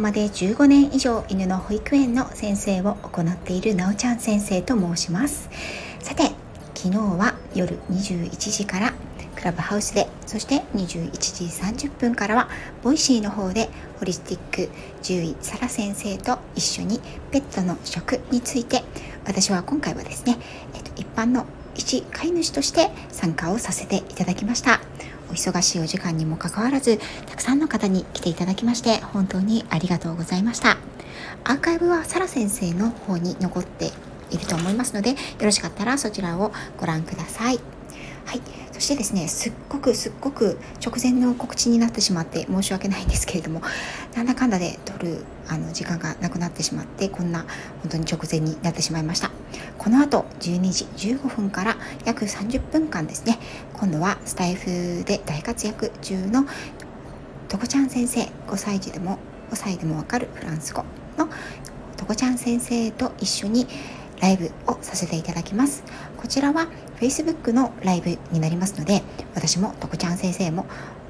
浜で15年以上犬の保育園の先生を行っているなおちゃん先生と申します。さて昨日は夜21時からクラブハウスでそして21時30分からはボイシーの方でホリスティック獣医サラ先生と一緒にペットの食について私は今回はですね、えっと、一般の一飼い主として参加をさせていただきました。お忙しいお時間にもかかわらずたくさんの方に来ていただきまして本当にありがとうございました。アーカイブはサラ先生の方に残っていると思いますのでよろしかったらそちらをご覧ください。はい、そしてですねすっごくすっごく直前の告知になってしまって申し訳ないんですけれどもなんだかんだで撮るあの時間がなくなってしまってこんな本当に直前になってしまいました。この後12時15分から約30分間ですね今度はスタイフで大活躍中のとこちゃん先生5歳児でも5歳でもわかるフランス語のとこちゃん先生と一緒にライブをさせていただきます。こちらは Facebook のライブになりますので私もとこちゃん先生も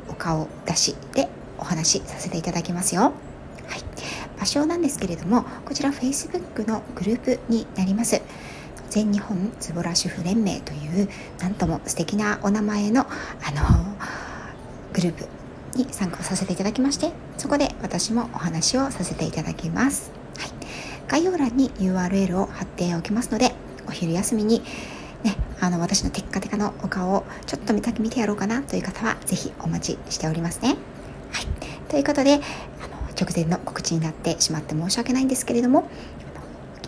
お顔出しでお話しさせていただきますよ。はい。場所なんですけれどもこちら Facebook のグループになります。全日本ズボラ主婦連盟というなんとも素敵なお名前のあのグループに参加をさせていただきましてそこで私もお話をさせていただきます、概要欄に URL を貼っておきますのでお昼休みにね、あの私のテッカテカのお顔をちょっと見た見てやろうかなという方はぜひお待ちしておりますね。はい、ということであの直前の告知になってしまって申し訳ないんですけれども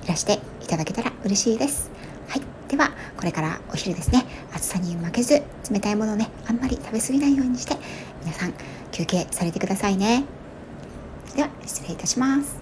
いらしていただけたら嬉しいです。はい、ではこれからお昼ですね暑さに負けず冷たいものをねあんまり食べ過ぎないようにして皆さん休憩されてくださいね。では失礼いたします。